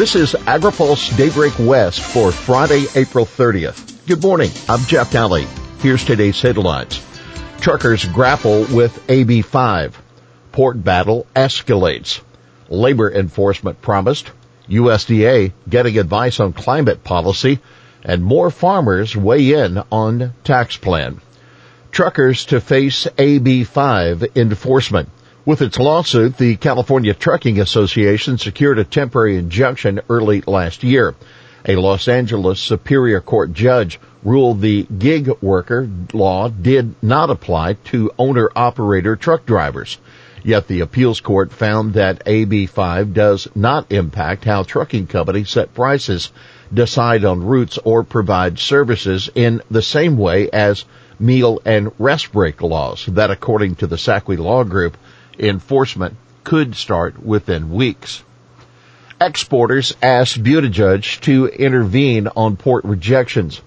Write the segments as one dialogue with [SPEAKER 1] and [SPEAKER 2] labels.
[SPEAKER 1] This is AgriPulse Daybreak West for Friday, April 30th. Good morning. I'm Jeff Daly. Here's today's headlines. Truckers grapple with AB5. Port battle escalates. Labor enforcement promised. USDA getting advice on climate policy and more farmers weigh in on tax plan. Truckers to face AB5 enforcement. With its lawsuit, the California Trucking Association secured a temporary injunction early last year. A Los Angeles Superior Court judge ruled the gig worker law did not apply to owner-operator truck drivers. Yet the appeals court found that AB5 does not impact how trucking companies set prices, decide on routes, or provide services in the same way as meal and rest break laws that according to the Saqui Law Group enforcement could start within weeks. Exporters asked Buttigieg to intervene on port rejections.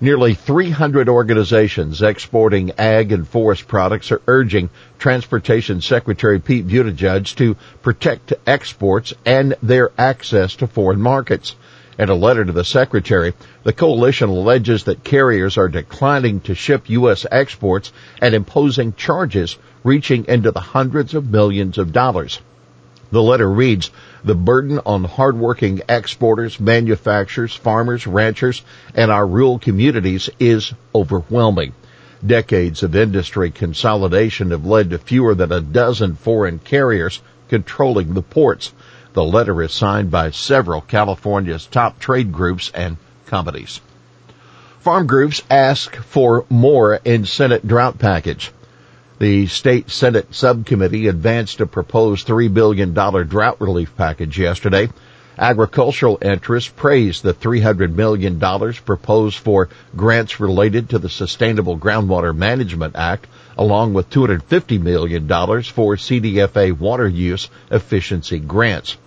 [SPEAKER 1] Nearly 300 organizations exporting ag and forest products are urging Transportation Secretary Pete Buttigieg to protect exports and their access to foreign markets. In a letter to the Secretary, the coalition alleges that carriers are declining to ship U.S. exports and imposing charges reaching into the hundreds of millions of dollars. The letter reads, the burden on hardworking exporters, manufacturers, farmers, ranchers, and our rural communities is overwhelming. Decades of industry consolidation have led to fewer than a dozen foreign carriers controlling the ports. The letter is signed by several California's top trade groups and companies. Farm groups ask for more in Senate drought package. The state Senate subcommittee advanced a proposed $3 billion drought relief package yesterday. Agricultural interests praised the $300 million proposed for grants related to the Sustainable Groundwater Management Act, along with $250 million for CDFA water use efficiency grants.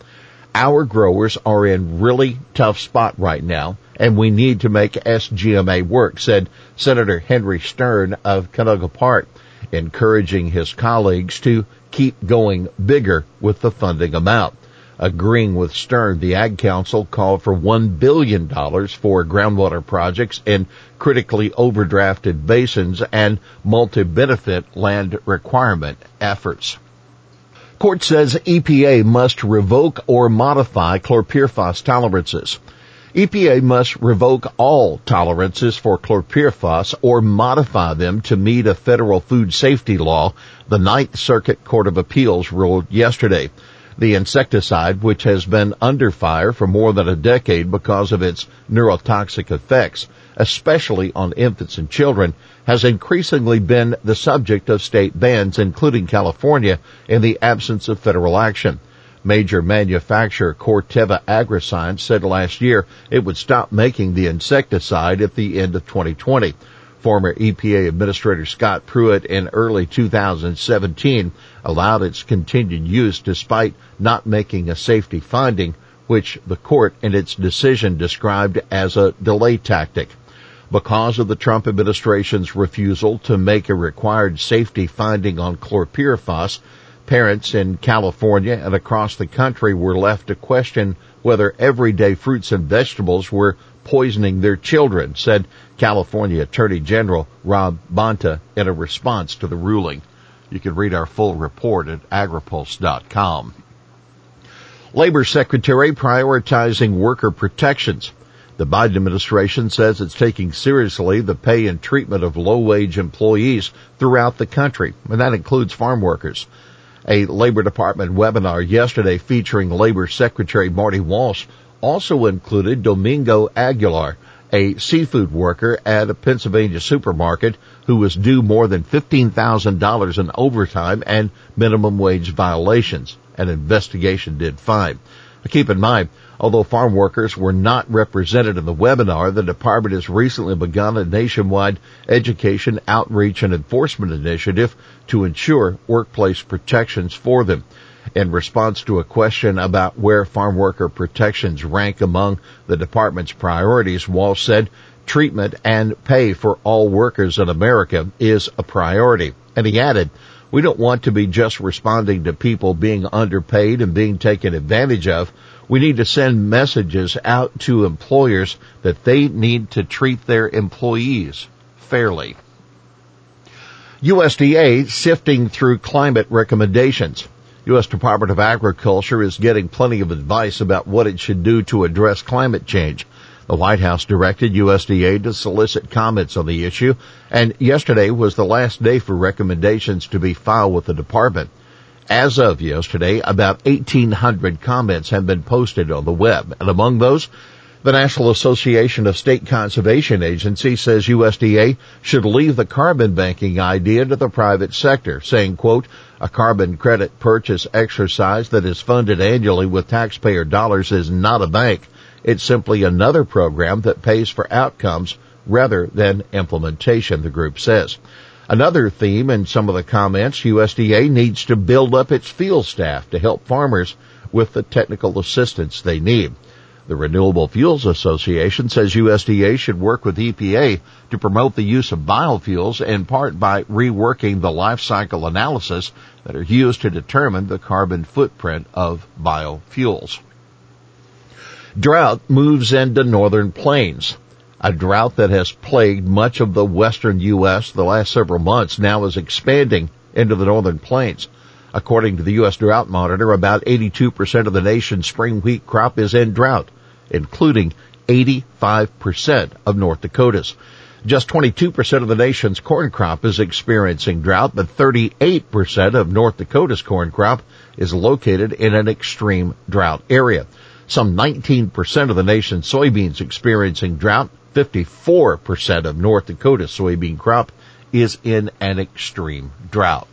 [SPEAKER 1] Our growers are in really tough spot right now, and we need to make SGMA work, said Senator Henry Stern of Canoga Park, encouraging his colleagues to keep going bigger with the funding amount. Agreeing with Stern, the Ag Council called for $1 billion for groundwater projects in critically overdrafted basins and multi-benefit land requirement efforts. Court says EPA must revoke or modify chlorpyrifos tolerances. EPA must revoke all tolerances for chlorpyrifos or modify them to meet a federal food safety law, the Ninth Circuit Court of Appeals ruled yesterday. The insecticide, which has been under fire for more than a decade because of its neurotoxic effects, especially on infants and children, has increasingly been the subject of state bans, including California, in the absence of federal action. Major manufacturer Corteva Agriscience said last year it would stop making the insecticide at the end of 2020. Former EPA Administrator Scott Pruitt in early 2017 allowed its continued use despite not making a safety finding, which the court in its decision described as a delay tactic. Because of the Trump administration's refusal to make a required safety finding on chlorpyrifos, parents in California and across the country were left to question whether everyday fruits and vegetables were poisoning their children, said California Attorney General Rob Bonta in a response to the ruling. You can read our full report at agripulse.com. Labor Secretary prioritizing worker protections. The Biden administration says it's taking seriously the pay and treatment of low-wage employees throughout the country, and that includes farm workers. A Labor Department webinar yesterday featuring Labor Secretary Marty Walsh also included Domingo Aguilar, a seafood worker at a Pennsylvania supermarket who was due more than $15,000 in overtime and minimum wage violations. An investigation did find. Keep in mind, although farm workers were not represented in the webinar, the department has recently begun a nationwide education, outreach, and enforcement initiative to ensure workplace protections for them in response to a question about where farm worker protections rank among the department's priorities, Walsh said treatment and pay for all workers in America is a priority. And he added, we don't want to be just responding to people being underpaid and being taken advantage of. We need to send messages out to employers that they need to treat their employees fairly. USDA sifting through climate recommendations. U.S. Department of Agriculture is getting plenty of advice about what it should do to address climate change. The White House directed USDA to solicit comments on the issue, and yesterday was the last day for recommendations to be filed with the department. As of yesterday, about 1,800 comments have been posted on the web, and among those, the National Association of State Conservation Agencies says USDA should leave the carbon banking idea to the private sector, saying, quote, a carbon credit purchase exercise that is funded annually with taxpayer dollars is not a bank. It's simply another program that pays for outcomes rather than implementation, the group says. Another theme in some of the comments, USDA needs to build up its field staff to help farmers with the technical assistance they need. The Renewable Fuels Association says USDA should work with EPA to promote the use of biofuels in part by reworking the life cycle analysis that are used to determine the carbon footprint of biofuels. Drought moves into northern plains. A drought that has plagued much of the western U.S. the last several months now is expanding into the northern plains. According to the U.S. Drought Monitor, about 82% of the nation's spring wheat crop is in drought, including 85% of North Dakota's. Just 22% of the nation's corn crop is experiencing drought, but 38% of North Dakota's corn crop is located in an extreme drought area. Some 19% of the nation's soybeans experiencing drought, 54% of North Dakota's soybean crop is in an extreme drought.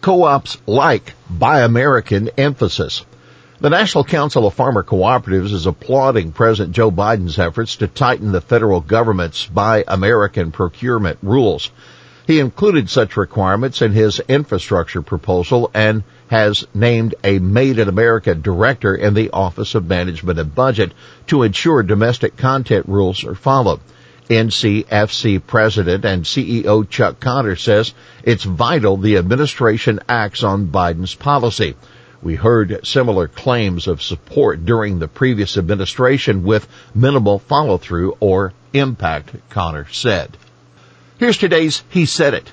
[SPEAKER 1] Co-ops like Buy American emphasis. The National Council of Farmer Cooperatives is applauding President Joe Biden's efforts to tighten the federal government's Buy American procurement rules. He included such requirements in his infrastructure proposal and has named a Made in America director in the Office of Management and Budget to ensure domestic content rules are followed. NCFC President and CEO Chuck Conner says it's vital the administration acts on Biden's policy. We heard similar claims of support during the previous administration with minimal follow through or impact, Conner said. Here's today's He Said It.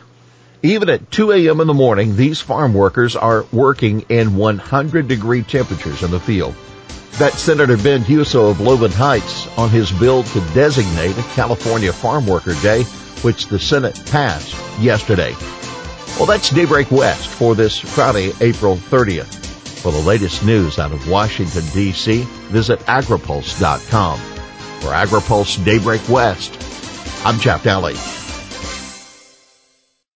[SPEAKER 1] Even at 2 a.m. in the morning, these farm workers are working in 100 degree temperatures in the field. That's Senator Ben Hueso of Logan Heights on his bill to designate a California Farm Worker Day, which the Senate passed yesterday. Well, that's Daybreak West for this Friday, April 30th. For the latest news out of Washington, D.C., visit agripulse.com. For AgriPulse Daybreak West, I'm Jeff Daly.